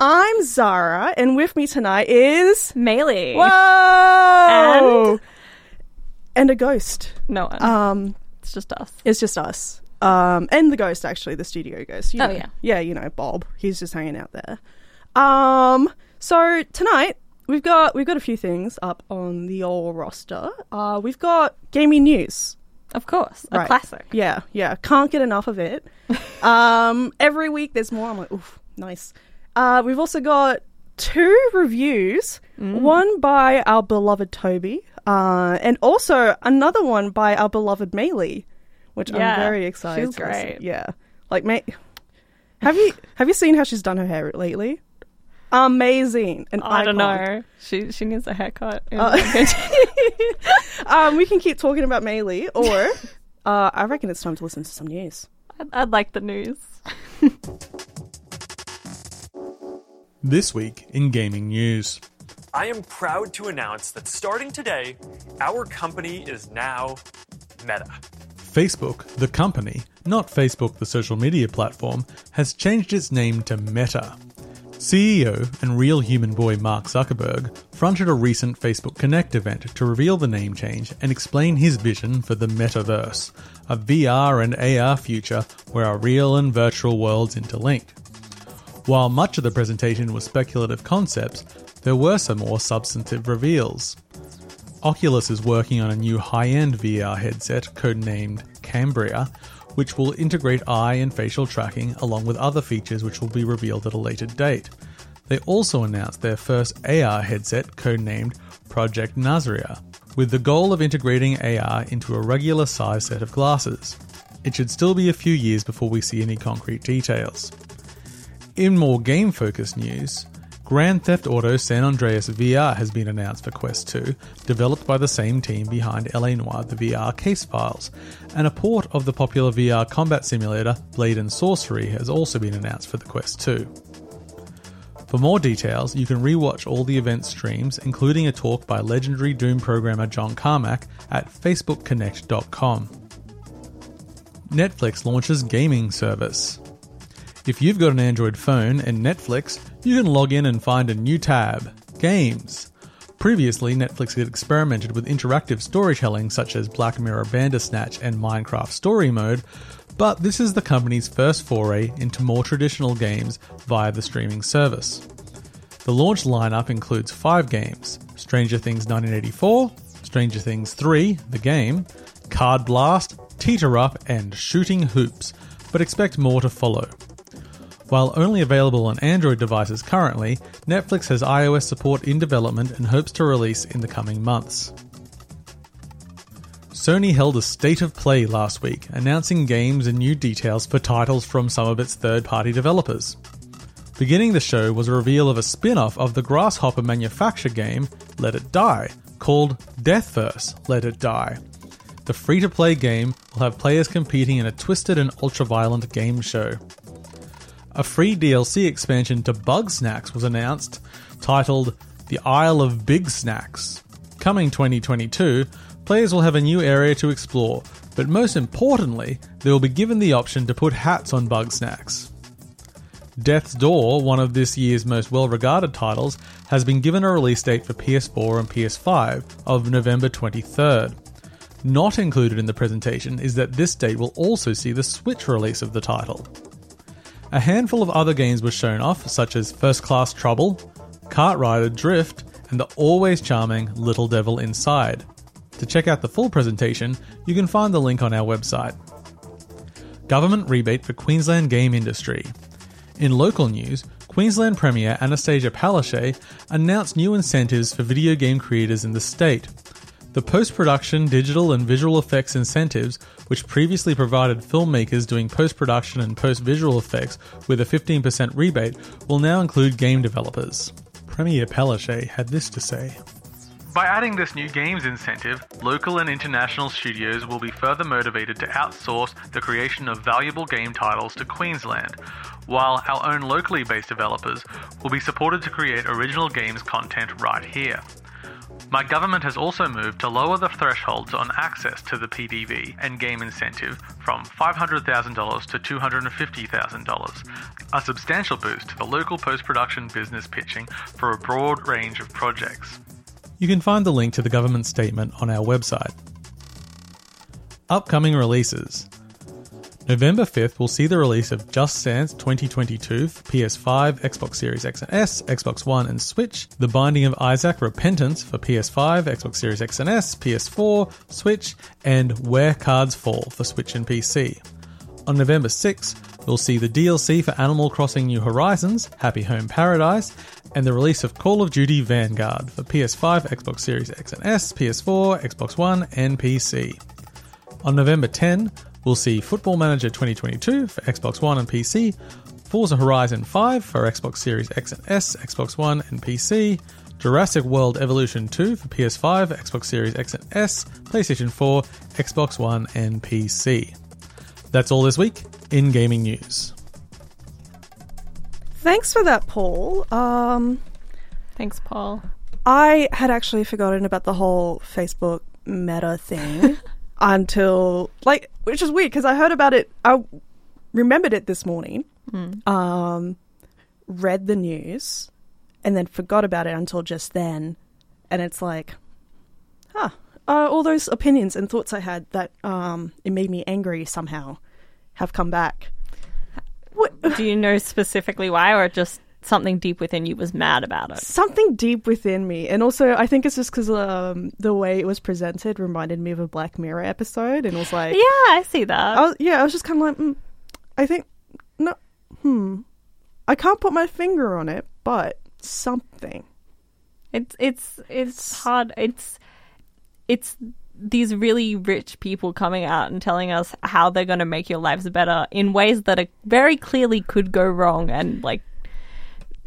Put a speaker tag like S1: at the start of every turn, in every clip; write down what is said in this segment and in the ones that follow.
S1: I'm Zahra, and with me tonight is
S2: Maylee.
S1: Whoa!
S2: And?
S1: and a ghost.
S2: No one.
S1: Um,
S2: it's just us.
S1: it's just us. Um, and the ghost actually, the studio ghost. You
S2: Oh,
S1: know.
S2: yeah.
S1: yeah, you know Bob. He's just hanging out there. Um, so tonight we've got we've got a few things up on the old roster. Uh, we've got gaming news.
S2: Of course. A
S1: Right.
S2: classic.
S1: Yeah, yeah. Can't get enough of it. um, every week there's more. I'm like, oof, nice. Uh, we've also got two reviews.
S2: Mm.
S1: One by our beloved Tobi, uh, and also another one by our beloved Maylee, which
S2: Yeah,
S1: I'm very excited.
S2: she's great.
S1: Yeah, like May. Have you have you seen how she's done her hair lately? Amazing. An
S2: I don't know. She she needs a haircut.
S1: Uh. Um, we can keep talking about Maylee, or uh, I reckon it's time to listen to some news.
S2: I'd, I'd like the news.
S3: This week in gaming news.
S4: I am proud to announce that starting today, our company is now Meta.
S3: Facebook, the company, not Facebook, the social media platform, has changed its name to Meta. CEO and real human boy Mark Zuckerberg fronted a recent Facebook Connect event to reveal the name change and explain his vision for the metaverse, a VR and AR future where our real and virtual worlds interlink. While much of the presentation was speculative concepts, there were some more substantive reveals. Oculus is working on a new high end VR headset codenamed Cambria, which will integrate eye and facial tracking along with other features which will be revealed at a later date. They also announced their first AR headset codenamed Project Nazare, with the goal of integrating AR into a regular size set of glasses. It should still be a few years before we see any concrete details. In more game focused news, Grand Theft Auto San Andreas VR has been announced for Quest 2, developed by the same team behind LA Noire the VR case files, and a port of the popular VR combat simulator Blade and Sorcery has also been announced for the Quest 2. For more details, you can rewatch all the event streams, including a talk by legendary Doom programmer John Carmack at facebookconnect.com. Netflix launches gaming service. If you've got an Android phone and Netflix, you can log in and find a new tab Games. Previously, Netflix had experimented with interactive storytelling such as Black Mirror Bandersnatch and Minecraft Story Mode, but this is the company's first foray into more traditional games via the streaming service. The launch lineup includes five games Stranger Things 1984, Stranger Things 3, the game, Card Blast, Teeter Up, and Shooting Hoops, but expect more to follow. While only available on Android devices currently, Netflix has iOS support in development and hopes to release in the coming months. Sony held a state of play last week, announcing games and new details for titles from some of its third party developers. Beginning the show was a reveal of a spin off of the Grasshopper manufacture game, Let It Die, called Deathverse Let It Die. The free to play game will have players competing in a twisted and ultra violent game show. A free DLC expansion to Bugsnax was announced, titled The Isle of Bigsnax. Coming 2022, players will have a new area to explore, but most importantly, they will be given the option to put hats on Bugsnax. Death's Door, one of this year's most well regarded titles, has been given a release date for PS4 and PS5 of November 23rd. Not included in the presentation is that this date will also see the Switch release of the title. A handful of other games were shown off, such as First Class Trouble, Kart Rider Drift, and the always charming Little Devil Inside. To check out the full presentation, you can find the link on our website. Government rebate for Queensland game industry. In local news, Queensland Premier Anastasia Palaszczuk announced new incentives for video game creators in the state. The post production digital and visual effects incentives, which previously provided filmmakers doing post production and post visual effects with a 15% rebate, will now include game developers. Premier Palaszczuk had this to say. By adding this new games incentive, local and international studios will be further motivated to outsource the creation of valuable game titles to Queensland, while our own locally based developers will be supported to create original games content right here. My government has also moved to lower the thresholds on access to the PDV and game incentive from $500,000 to $250,000, a substantial boost to the local post production business pitching for a broad range of projects. You can find the link to the government statement on our website. Upcoming releases November 5th will see the release of Just Dance 2022 for PS5, Xbox Series X and S, Xbox One, and Switch, The Binding of Isaac Repentance for PS5, Xbox Series X and S, PS4, Switch, and Where Cards Fall for Switch and PC. On November 6th, we'll see the DLC for Animal Crossing New Horizons, Happy Home Paradise, and the release of Call of Duty Vanguard for PS5, Xbox Series X and S, PS4, Xbox One, and PC. On November 10, we'll see Football Manager 2022 for Xbox One and PC, Forza Horizon 5 for Xbox Series X and S, Xbox One, and PC, Jurassic World Evolution 2 for PS5, Xbox Series X and S, PlayStation 4, Xbox One, and PC. That's all this week in gaming news.
S1: Thanks for that, Paul. Um,
S5: Thanks, Paul.
S1: I had actually forgotten about the whole Facebook meta thing until like, which is weird because I heard about it. I remembered it this morning. Um, read the news and then forgot about it until just then, and it's like, huh. Uh, all those opinions and thoughts I had that um, it made me angry somehow have come back. What?
S5: Do you know specifically why, or just something deep within you was mad about it?
S1: something deep within me and also i think it's just because um, the way it was presented reminded me of a black mirror episode and it was like
S5: Yeah, I see that.
S1: I was, yeah i was just kind of like mm, i think no hmm i can't put my finger on it but something
S5: It's it's it's hard. It's it's these really rich people coming out and telling us how they're going to make your lives better in ways that are very clearly could go wrong and like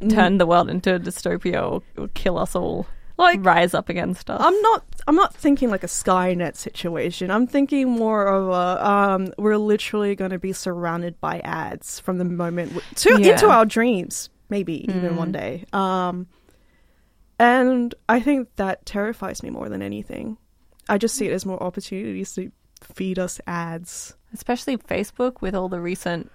S5: turn the world into a dystopia or, or kill us all.
S1: Like-
S5: rise up against us.
S1: i'm not i'm not thinking like a skynet situation i'm thinking more of a um we're literally going to be surrounded by ads from the moment we, to
S5: Yeah.
S1: into our dreams maybe even one day um and i think that terrifies me more than anything i just see it as more opportunities to feed us ads
S5: especially Facebook with all the recent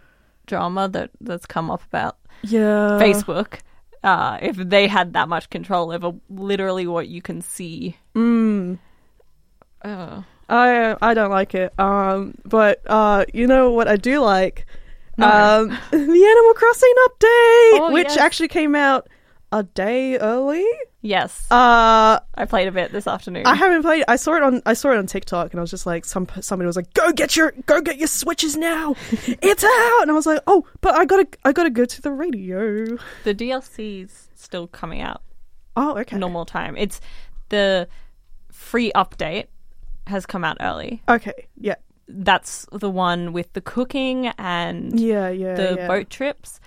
S5: drama that that's come up about
S1: yeah.
S5: Facebook. Uh, if they had that much control over literally what you can see,
S1: mm,
S5: uh,
S1: i i don't like it um but uh you know what i do like? Um the animal crossing update
S5: Oh,
S1: which
S5: yes.
S1: actually came out a day early
S5: yes,
S1: uh
S5: I played a bit this afternoon.
S1: I haven't played. I saw it on. I saw it on TikTok, and I was just like, some somebody was like, "Go get your, go get your switches now, it's out!" And I was like, "Oh, but I gotta, I gotta go to the radio."
S5: the DLC's still coming out
S1: Oh, okay.
S5: normal time. It's the free update has come out early.
S1: Okay, yeah,
S5: That's the one with the cooking and
S1: yeah, yeah.
S5: the
S1: yeah.
S5: boat trips.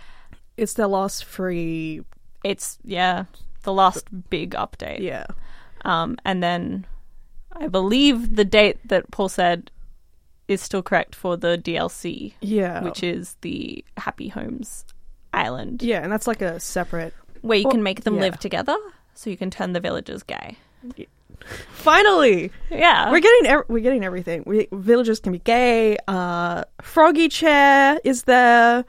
S1: It's their last free.
S5: It's yeah, the last big update.
S1: Yeah,
S5: Um, and then I believe the date that Paul said is still correct for the DLC,
S1: yeah,
S5: which is the Happy Homes Island,
S1: yeah, and that's like a separate.
S5: where you
S1: Well,
S5: can make them
S1: yeah.
S5: live together, so you can turn the villagers gay.
S1: Finally,
S5: Yeah,
S1: we're getting ev- we're getting everything. We villagers can be gay. Uh, Froggy Chair is there.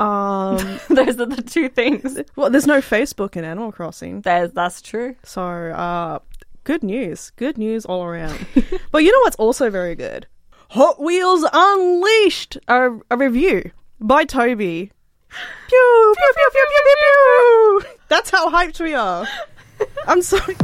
S1: Um,
S5: those are the two things.
S1: well, there's no Facebook in Animal Crossing.
S5: There's that's true.
S1: So, uh, good news. Good news all around. but you know what's also very good? Hot Wheels Unleashed, a, a review by Tobi. Pew, pew, pew, pew, pew, pew, pew. That's how hyped we are. I'm sorry.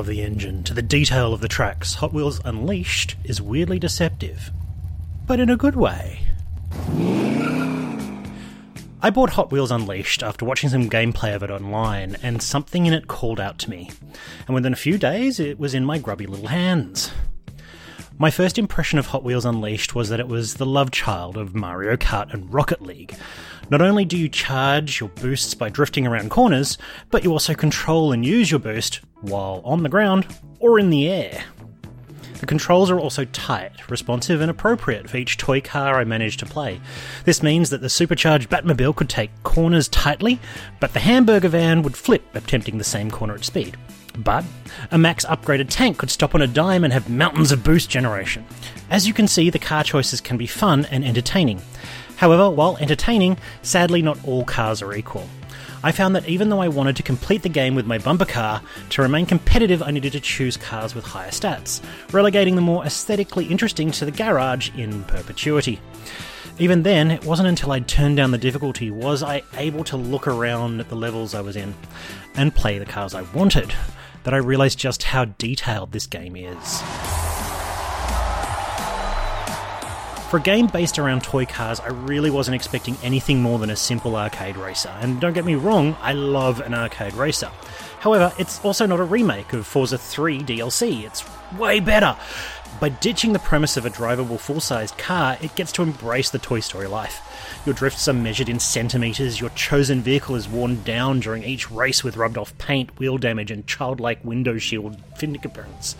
S6: Of the engine to the detail of the tracks, Hot Wheels Unleashed is weirdly deceptive. But in a good way. I bought Hot Wheels Unleashed after watching some gameplay of it online, and something in it called out to me. And within a few days, it was in my grubby little hands. My first impression of Hot Wheels Unleashed was that it was the love child of Mario Kart and Rocket League. Not only do you charge your boosts by drifting around corners, but you also control and use your boost while on the ground or in the air. The controls are also tight, responsive, and appropriate for each toy car I managed to play. This means that the supercharged Batmobile could take corners tightly, but the hamburger van would flip attempting the same corner at speed. But a max upgraded tank could stop on a dime and have mountains of boost generation. As you can see, the car choices can be fun and entertaining. However, while entertaining, sadly not all cars are equal. I found that even though I wanted to complete the game with my bumper car, to remain competitive I needed to choose cars with higher stats, relegating the more aesthetically interesting to the garage in perpetuity. Even then, it wasn't until I'd turned down the difficulty was I able to look around at the levels I was in and play the cars I wanted that I realised just how detailed this game is. For a game based around toy cars, I really wasn't expecting anything more than a simple arcade racer. And don't get me wrong, I love an arcade racer. However, it's also not a remake of Forza 3 DLC, it's way better. By ditching the premise of a drivable full sized car, it gets to embrace the Toy Story life. Your drifts are measured in centimetres, your chosen vehicle is worn down during each race with rubbed off paint, wheel damage, and childlike window shield fingerprints.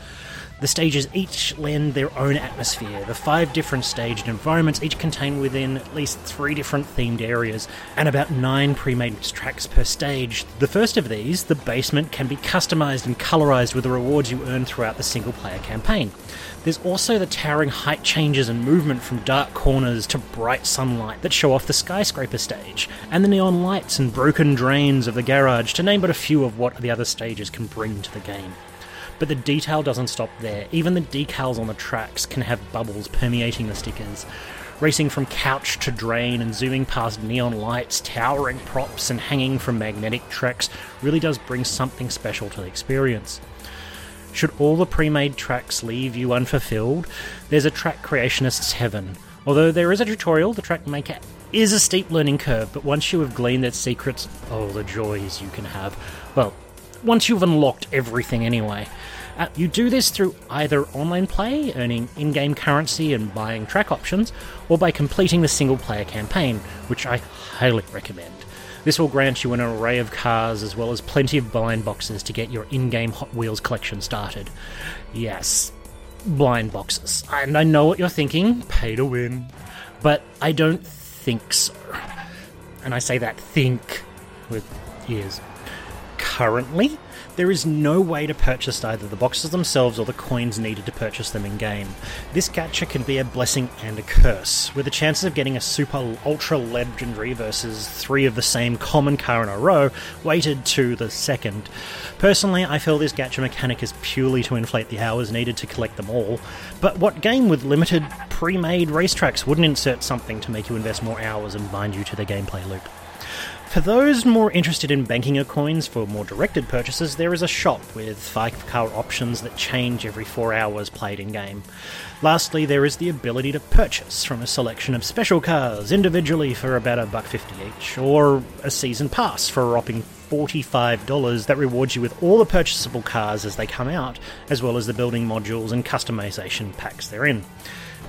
S6: The stages each lend their own atmosphere. The five different staged environments each contain within at least three different themed areas and about nine pre made tracks per stage. The first of these, the basement, can be customised and colorised with the rewards you earn throughout the single player campaign. There's also the towering height changes and movement from dark corners to bright sunlight that show off the skyscraper stage, and the neon lights and broken drains of the garage, to name but a few of what the other stages can bring to the game. But the detail doesn't stop there. Even the decals on the tracks can have bubbles permeating the stickers. Racing from couch to drain and zooming past neon lights, towering props, and hanging from magnetic tracks really does bring something special to the experience. Should all the pre made tracks leave you unfulfilled, there's a track creationist's heaven. Although there is a tutorial, the track maker is a steep learning curve, but once you have gleaned its secrets, oh, the joys you can have. Well, once you've unlocked everything anyway. Uh, you do this through either online play, earning in game currency and buying track options, or by completing the single player campaign, which I highly recommend. This will grant you an array of cars as well as plenty of blind boxes to get your in game Hot Wheels collection started. Yes, blind boxes. And I know what you're thinking pay to win. But I don't think so. And I say that think with ears. Currently, there is no way to purchase either the boxes themselves or the coins needed to purchase them in game. This gacha can be a blessing and a curse, with the chances of getting a super ultra legendary versus three of the same common car in a row weighted to the second. Personally, I feel this gacha mechanic is purely to inflate the hours needed to collect them all, but what game with limited pre made racetracks wouldn't insert something to make you invest more hours and bind you to the gameplay loop? For those more interested in banking your coins for more directed purchases, there is a shop with 5 car options that change every 4 hours played in game. Lastly, there is the ability to purchase from a selection of special cars individually for about a buck fifty each, or a season pass for a whopping $45 that rewards you with all the purchasable cars as they come out, as well as the building modules and customization packs therein.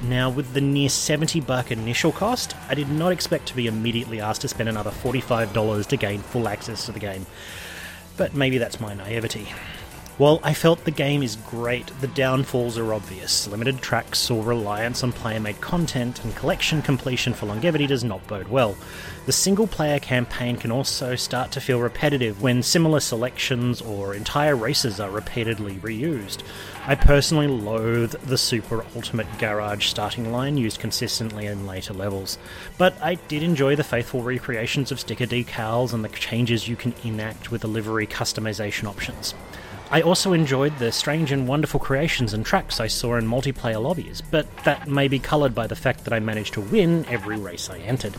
S6: Now, with the near 70 buck initial cost, I did not expect to be immediately asked to spend another $45 to gain full access to the game. But maybe that's my naivety. While I felt the game is great, the downfalls are obvious. Limited tracks or reliance on player made content and collection completion for longevity does not bode well. The single player campaign can also start to feel repetitive when similar selections or entire races are repeatedly reused. I personally loathe the Super Ultimate Garage starting line used consistently in later levels, but I did enjoy the faithful recreations of sticker decals and the changes you can enact with the livery customization options. I also enjoyed the strange and wonderful creations and tracks I saw in multiplayer lobbies, but that may be coloured by the fact that I managed to win every race I entered.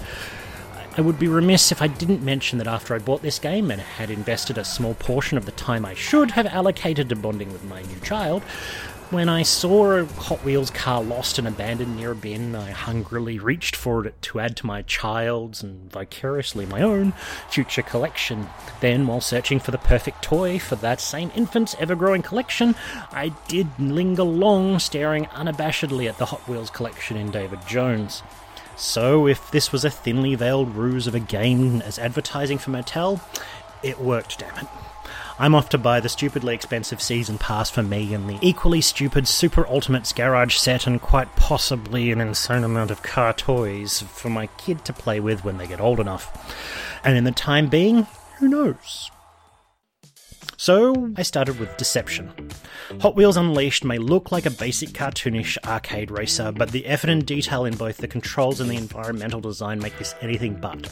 S6: I would be remiss if I didn't mention that after I bought this game and had invested a small portion of the time I should have allocated to bonding with my new child, when I saw a Hot Wheels car lost and abandoned near a bin, I hungrily reached for it to add to my child's and vicariously my own future collection. Then, while searching for the perfect toy for that same infant's ever growing collection, I did linger long, staring unabashedly at the Hot Wheels collection in David Jones. So, if this was a thinly veiled ruse of a game as advertising for Mattel, it worked, damn it. I'm off to buy the stupidly expensive season pass for me and the equally stupid Super Ultimates garage set and quite possibly an insane amount of car toys for my kid to play with when they get old enough. And in the time being, who knows? So, I started with Deception. Hot Wheels Unleashed may look like a basic cartoonish arcade racer, but the effort and detail in both the controls and the environmental design make this anything but.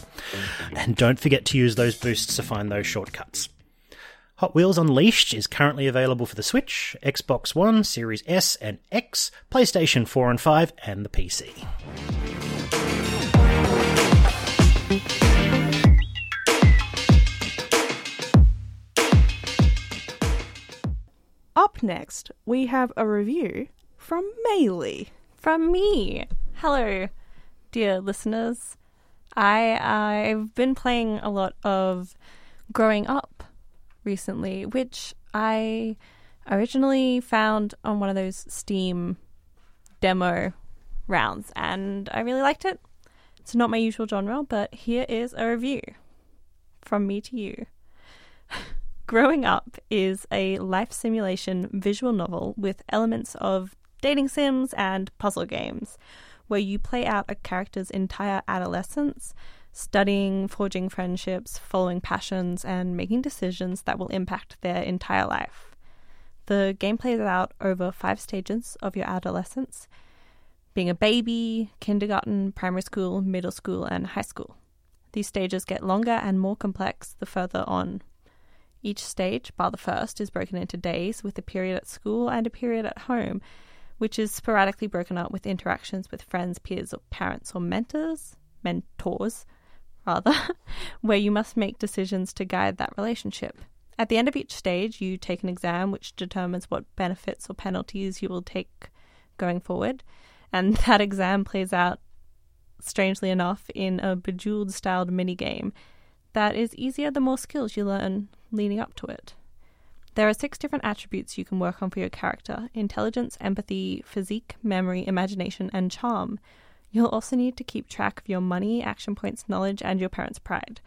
S6: And don't forget to use those boosts to find those shortcuts. Hot Wheels Unleashed is currently available for the Switch, Xbox One, Series S and X, PlayStation 4 and 5, and the PC.
S1: Next, we have a review from Maylee.
S5: From me. Hello, dear listeners. I I've been playing a lot of Growing Up recently, which I originally found on one of those Steam demo rounds, and I really liked it. It's not my usual genre, but here is a review from me to you. Growing Up is a life simulation visual novel with elements of dating sims and puzzle games, where you play out a character's entire adolescence, studying, forging friendships, following passions, and making decisions that will impact their entire life. The game plays out over five stages of your adolescence being a baby, kindergarten, primary school, middle school, and high school. These stages get longer and more complex the further on. Each stage, bar the first, is broken into days with a period at school and a period at home, which is sporadically broken up with interactions with friends, peers, or parents or mentors, mentors, rather, where you must make decisions to guide that relationship. At the end of each stage, you take an exam which determines what benefits or penalties you will take going forward, and that exam plays out, strangely enough, in a bejeweled styled minigame. That is easier the more skills you learn leading up to it. There are six different attributes you can work on for your character intelligence, empathy, physique, memory, imagination, and charm. You'll also need to keep track of your money, action points, knowledge, and your parents' pride.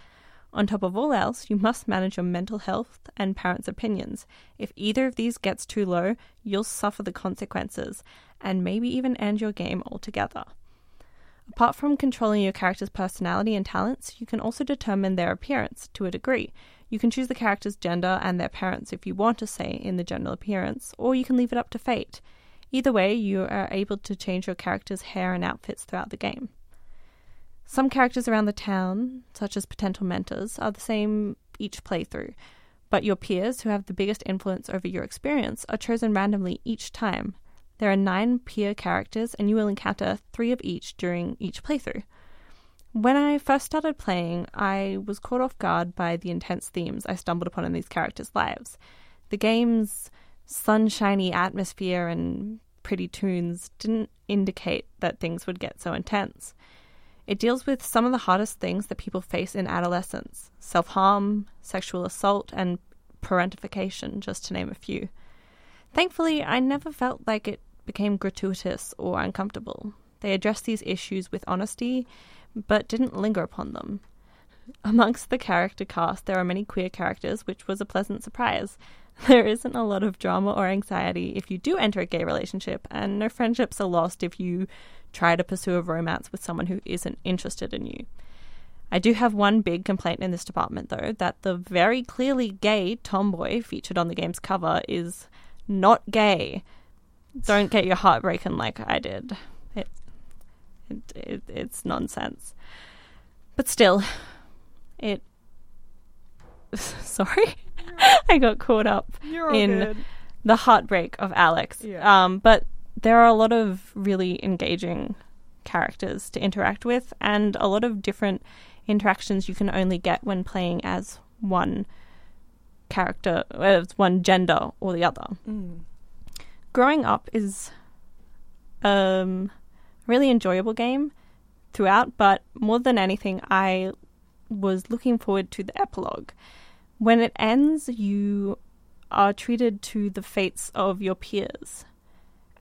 S5: On top of all else, you must manage your mental health and parents' opinions. If either of these gets too low, you'll suffer the consequences and maybe even end your game altogether. Apart from controlling your character's personality and talents, you can also determine their appearance to a degree. You can choose the character's gender and their parents if you want to say in the general appearance, or you can leave it up to fate. Either way, you are able to change your character's hair and outfits throughout the game. Some characters around the town, such as potential mentors, are the same each playthrough, but your peers, who have the biggest influence over your experience, are chosen randomly each time. There are nine peer characters, and you will encounter three of each during each playthrough. When I first started playing, I was caught off guard by the intense themes I stumbled upon in these characters' lives. The game's sunshiny atmosphere and pretty tunes didn't indicate that things would get so intense. It deals with some of the hardest things that people face in adolescence self harm, sexual assault, and parentification, just to name a few. Thankfully, I never felt like it became gratuitous or uncomfortable. They address these issues with honesty, but didn't linger upon them. Amongst the character cast, there are many queer characters, which was a pleasant surprise. There isn't a lot of drama or anxiety if you do enter a gay relationship, and no friendships are lost if you try to pursue a romance with someone who isn't interested in you. I do have one big complaint in this department, though, that the very clearly gay tomboy featured on the game's cover is not gay. Don't get your heart broken like I did. It, it, it it's nonsense. But still, it. Sorry, I got caught up in
S1: good.
S5: the heartbreak of Alex.
S1: Yeah.
S5: Um, but there are a lot of really engaging characters to interact with, and a lot of different interactions you can only get when playing as one character, as one gender or the other. Growing up is um, really enjoyable game throughout, but more than anything, I was looking forward to the epilogue. When it ends, you are treated to the fates of your peers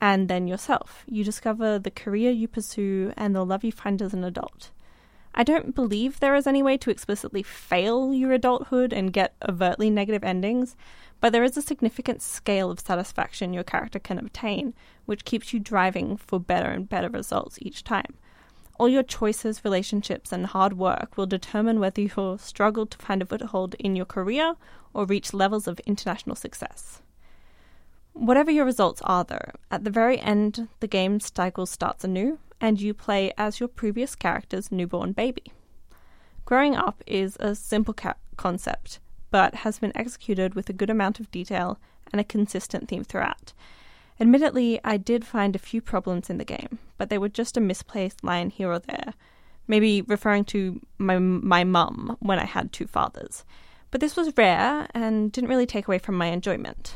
S5: and then yourself. You discover the career you pursue and the love you find as an adult. I don't believe there is any way to explicitly fail your adulthood and get overtly negative endings, but there is a significant scale of satisfaction your character can obtain, which keeps you driving for better and better results each time. All your choices, relationships, and hard work will determine whether you'll struggle to find a foothold in your career or reach levels of international success. Whatever your results are, though, at the very end, the game cycle starts anew, and you play as your previous character's newborn baby. Growing up is a simple ca- concept, but has been executed with a good amount of detail and a consistent theme throughout. Admittedly, I did find a few problems in the game, but they were just a misplaced line here or there, maybe referring to my my mum when I had two fathers. But this was rare and didn't really take away from my enjoyment.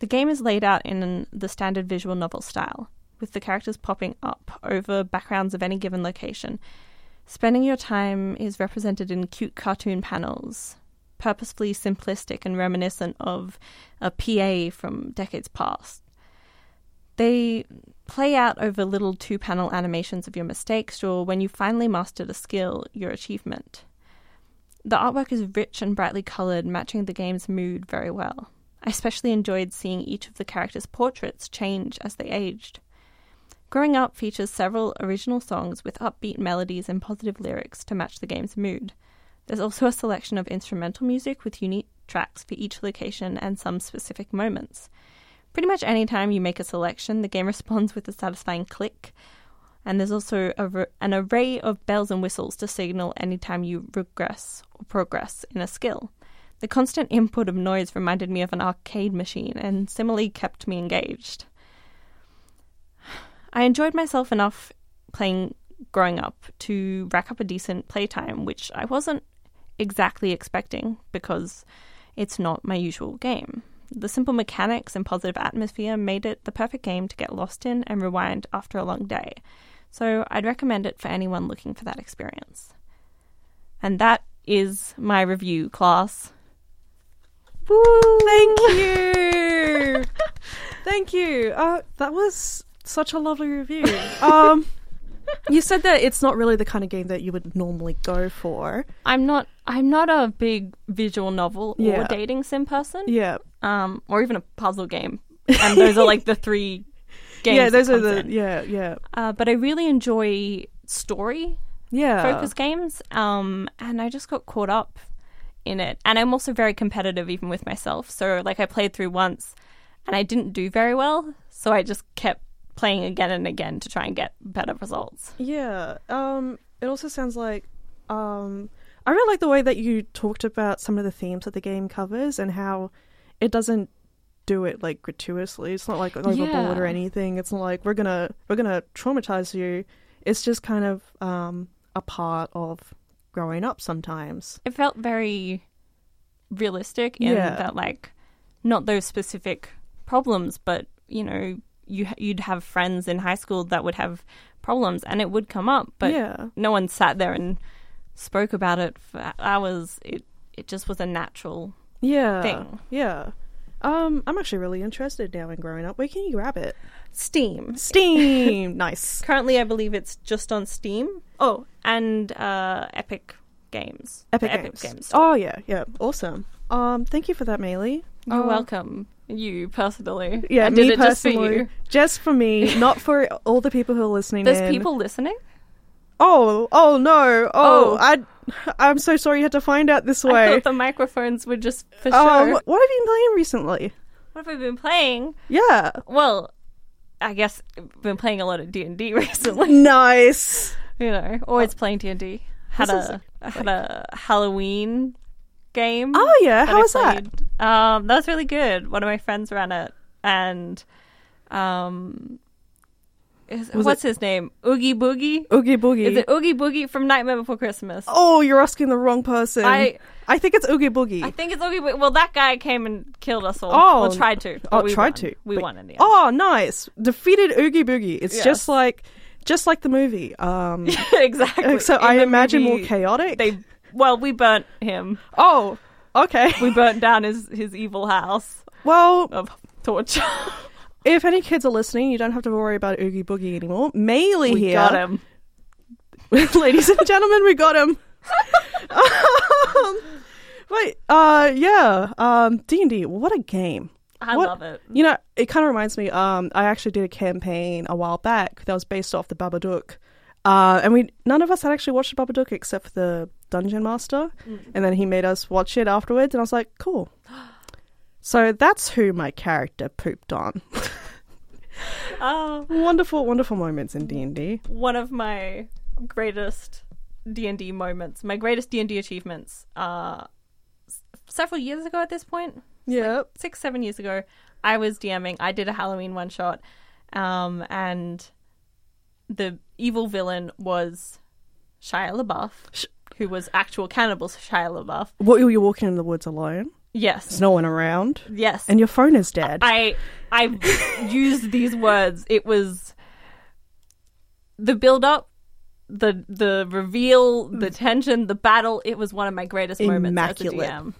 S5: The game is laid out in the standard visual novel style, with the characters popping up over backgrounds of any given location. Spending your time is represented in cute cartoon panels, purposefully simplistic and reminiscent of a PA from decades past. They play out over little two panel animations of your mistakes or when you finally mastered a skill, your achievement. The artwork is rich and brightly coloured, matching the game's mood very well. I especially enjoyed seeing each of the characters' portraits change as they aged. Growing Up features several original songs with upbeat melodies and positive lyrics to match the game's mood. There's also a selection of instrumental music with unique tracks for each location and some specific moments. Pretty much any time you make a selection, the game responds with a satisfying click, and there's also a, an array of bells and whistles to signal any time you regress or progress in a skill. The constant input of noise reminded me of an arcade machine and similarly kept me engaged. I enjoyed myself enough playing growing up to rack up a decent playtime, which I wasn't exactly expecting because it's not my usual game. The simple mechanics and positive atmosphere made it the perfect game to get lost in and rewind after a long day. So I'd recommend it for anyone looking for that experience. And that is my review, class.
S1: Woo! Thank you. Thank you. Uh, that was such a lovely review. Um, you said that it's not really the kind of game that you would normally go for.
S5: I'm not I'm not a big visual novel or dating sim person.
S1: Yeah.
S5: Um or even a puzzle game. And those are like the three games.
S1: yeah, those are the
S5: in.
S1: yeah, yeah.
S5: Uh, but I really enjoy story
S1: Yeah.
S5: focus games. Um, and I just got caught up in it. And I'm also very competitive, even with myself. So, like, I played through once and I didn't do very well. So I just kept playing again and again to try and get better results.
S1: Yeah. Um it also sounds like um I really like the way that you talked about some of the themes that the game covers and how it doesn't do it like gratuitously. It's not like overboard or anything. It's not like we're gonna we're gonna traumatize you. It's just kind of um a part of growing up sometimes.
S5: It felt very realistic in
S1: Yeah.
S5: that, like, not those specific problems, but, you know, you, you'd have friends in high school that would have problems and it would come up, but
S1: yeah.
S5: no one sat there and spoke about it for hours. It it just was a natural.
S1: Yeah.
S5: thing.
S1: Yeah. Um I'm actually really interested now in growing up. Where can you grab it?
S5: Steam.
S1: Steam. nice.
S5: Currently, I believe it's just on Steam. Oh, and uh, Epic Games.
S1: Epic, Games.
S5: Games.
S1: Oh yeah, yeah. Awesome. Um thank you for that, Maylee.
S5: You're
S1: Oh.
S5: welcome. You personally.
S1: Yeah,
S5: I
S1: me
S5: did it just for
S1: personally.
S5: you.
S1: Just for me, not for all the people who are listening.
S5: There's
S1: in.
S5: people listening.
S1: Oh, oh no. Oh,
S5: Oh.
S1: I. I'm so sorry you had to find out this
S5: I
S1: way.
S5: thought the microphones were just for
S1: Um,
S5: show.
S1: what have you been playing recently?
S5: What have I been playing?
S1: Yeah.
S5: Well, I guess I've been playing a lot of D and D recently.
S1: Nice.
S5: You know, always playing D and D. Had
S1: This is,
S5: a I had a Halloween game.
S1: Oh yeah, how
S5: I
S1: was that?
S5: Um, that was really good. One of my friends ran it, and um, Is, what's his name? Oogie Boogie.
S1: Oogie Boogie.
S5: Is it Oogie Boogie from Nightmare Before Christmas?
S1: oh, you're asking the wrong person.
S5: I-
S1: I think it's Oogie Boogie.
S5: I think it's Oogie Boogie. Well, that guy came and killed us all.
S1: Oh,
S5: or tried to.
S1: Oh,
S5: we
S1: tried
S5: won.
S1: to.
S5: We
S1: But-
S5: won in the end.
S1: Oh, nice. Defeated Oogie Boogie. It's
S5: Yes.
S1: just like just like the movie. Um
S5: exactly.
S1: so
S5: In
S1: I imagine
S5: movie,
S1: more chaotic.
S5: They well, we burnt him.
S1: oh, okay.
S5: We burnt down his his evil house
S1: well,
S5: of torture.
S1: if any kids are listening, you don't have to worry about Oogie Boogie anymore. Maylee
S5: we
S1: here.
S5: got him.
S1: Ladies and gentlemen, we got him. um, wait, uh yeah. Um D&D, what a game.
S5: I
S1: What-
S5: love it.
S1: You know, it kind of reminds me. Um, I actually did a campaign a while back that was based off the Babadook, uh, and we none of us had actually watched the Babadook except for the dungeon master, and then he made us watch it afterwards, and I was like, cool. So that's who my character pooped on.
S5: Oh,
S1: wonderful, wonderful moments in D and D.
S5: one of my greatest D and D moments, my greatest D and D achievements. Uh, s- several years ago at this point,
S1: Yep.
S5: six seven years ago, I was DMing. I did a Halloween one shot, um, and the evil villain was Shia LaBeouf, who was actual cannibal Shia LaBeouf.
S1: What you're walking in the woods alone?
S5: Yes,
S1: There's no one around,
S5: yes.
S1: and your phone is dead.
S5: I I used these words. It was the build up, the the reveal, the tension, the battle. It was one of my greatest moments
S1: Immaculate.
S5: as a DM.
S1: um,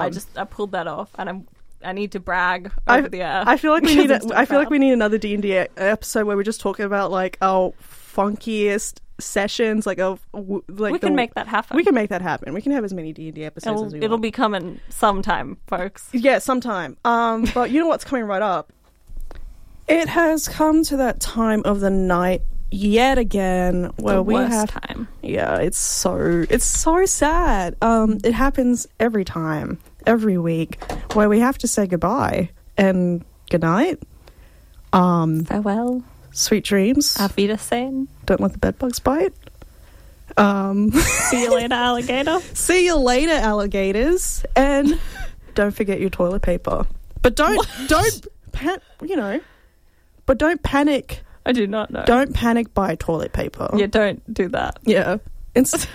S5: I just I pulled that off, and I'm I need to brag
S1: I,
S5: over the air.
S1: I feel like we need. A, I feel like we need another D and D episode where we're just talking about like our funkiest sessions. Like a like
S5: we
S1: the-
S5: can make that happen.
S1: We can make that happen. We can have as many D and D episodes
S5: It'll,
S1: as we
S5: it'll
S1: want.
S5: be coming sometime, folks.
S1: yeah, sometime. Um, but you know what's coming right up? It has come to that time of the night yet again where
S5: the
S1: we have
S5: time.
S1: Yeah, it's so it's so sad. Um, it happens every time, every week, where we have to say goodbye and good night. Um,
S5: Farewell,
S1: sweet dreams.
S5: auf Wiedersehen.
S1: Don't let the bed bugs bite. Um,
S5: See you later, alligator.
S1: see you later, alligators, and don't forget your toilet paper. But don't don't pan- you know, but don't panic.
S5: I do not know.
S1: Don't panic buy toilet paper.
S5: Yeah, don't do that.
S1: yeah. It's,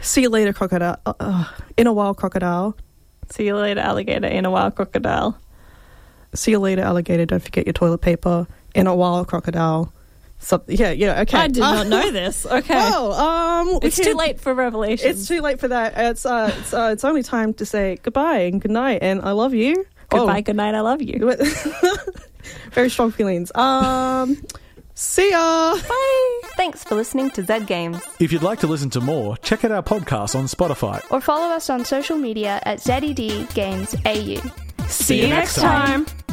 S1: see you later, crocodile. Uh, uh, in a while, crocodile.
S5: See you later, alligator. In a wild crocodile.
S1: See you later, alligator. Don't forget your toilet paper. In a wild crocodile. Something. Yeah, yeah. Okay.
S5: I did
S1: Uh,
S5: not know this. Okay.
S1: Well, um, we
S5: it's too late for revelations.
S1: It's too late for that. It's uh, it's uh, it's only time to say goodbye and good night, and I love you.
S5: Goodbye, good night, I love you.
S1: Oh. Very strong feelings. Um, see ya. Bye.
S2: Thanks for listening to Zed Games.
S3: If you'd like to listen to more, check out our podcast on Spotify.
S7: Or follow us on social media at ZED Games AU.
S1: See
S3: you next time.
S1: time.